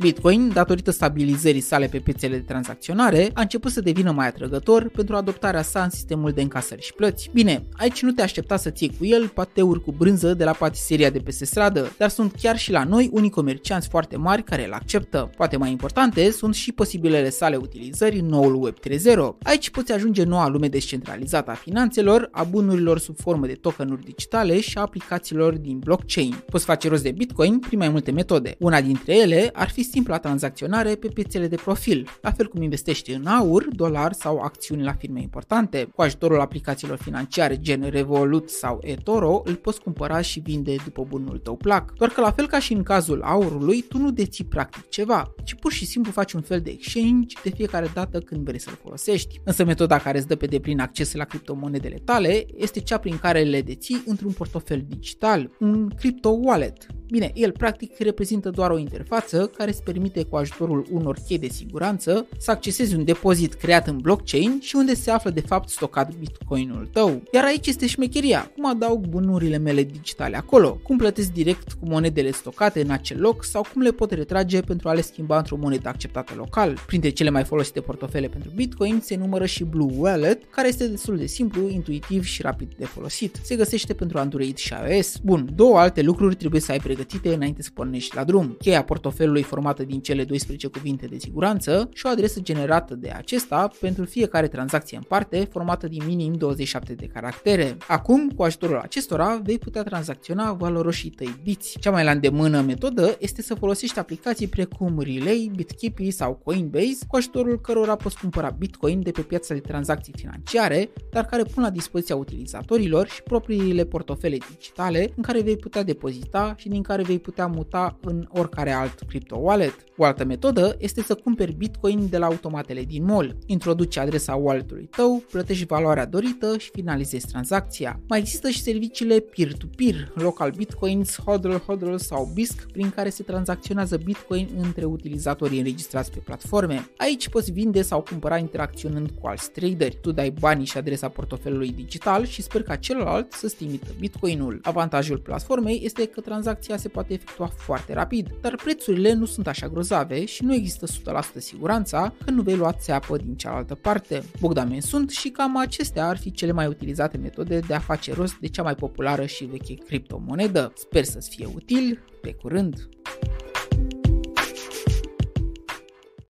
Bitcoin, datorită stabilizării sale pe piețele de tranzacționare, a început să devină mai atrăgător pentru adoptarea sa în sistemul de încasări și plăți. Bine, aici nu te aștepta să ții cu el pateuri cu brânză de la patiseria de peste stradă, dar sunt chiar și la noi unii comercianți foarte mari care îl acceptă. Poate mai importante sunt și posibilele sale utilizări în noul Web 3.0. Aici poți ajunge noua lume descentralizată a finanțelor, a bunurilor sub formă de tokenuri digitale și a aplicațiilor din blockchain. Poți face rost de Bitcoin prin mai multe metode. Una dintre ele ar fi simpla tranzacționare pe piețele de profil, la fel cum investești în aur, dolar sau acțiuni la firme importante. Cu ajutorul aplicațiilor financiare gen Revolut sau eToro, îl poți cumpăra și vinde după bunul tău plac. Doar că la fel ca și în cazul aurului, tu nu deții practic ceva, ci pur și simplu faci un fel de exchange de fiecare dată când vrei să-l folosești. Însă metoda care îți dă pe deplin acces la criptomonedele tale este cea prin care le deții într-un portofel digital, un crypto wallet, Bine, el practic reprezintă doar o interfață care îți permite cu ajutorul unor chei de siguranță să accesezi un depozit creat în blockchain și unde se află de fapt stocat bitcoinul tău. Iar aici este șmecheria, cum adaug bunurile mele digitale acolo, cum plătesc direct cu monedele stocate în acel loc sau cum le pot retrage pentru a le schimba într-o monedă acceptată local. Printre cele mai folosite portofele pentru bitcoin se numără și Blue Wallet, care este destul de simplu, intuitiv și rapid de folosit. Se găsește pentru Android și iOS. Bun, două alte lucruri trebuie să ai pregătite înainte să pornești la drum. Cheia portofelului formată din cele 12 cuvinte de siguranță și o adresă generată de acesta pentru fiecare tranzacție în parte, formată din minim 27 de caractere. Acum, cu ajutorul acestora, vei putea tranzacționa valoroșii tăi biți. Cea mai la îndemână metodă este să folosești aplicații precum Relay, BitKeepi sau Coinbase, cu ajutorul cărora poți cumpăra Bitcoin de pe piața de tranzacții financiare, dar care pun la dispoziția utilizatorilor și propriile portofele digitale în care vei putea depozita și din care vei putea muta în oricare alt crypto wallet. O altă metodă este să cumperi Bitcoin de la automatele din mall. Introduci adresa walletului tău, plătești valoarea dorită și finalizezi tranzacția. Mai există și serviciile peer-to-peer, local bitcoins, hodl, hodl sau BISC, prin care se tranzacționează Bitcoin între utilizatorii înregistrați pe platforme. Aici poți vinde sau cumpăra interacționând cu alți traderi. Tu dai banii și adresa portofelului digital și sper ca celălalt să-ți trimită Bitcoinul. Avantajul platformei este că tranzacția se poate efectua foarte rapid, dar prețurile nu sunt așa grozave și nu există 100% siguranța că nu vei lua țeapă din cealaltă parte. Bogdamen sunt și cam acestea ar fi cele mai utilizate metode de a face rost de cea mai populară și veche criptomonedă. Sper să-ți fie util, pe curând!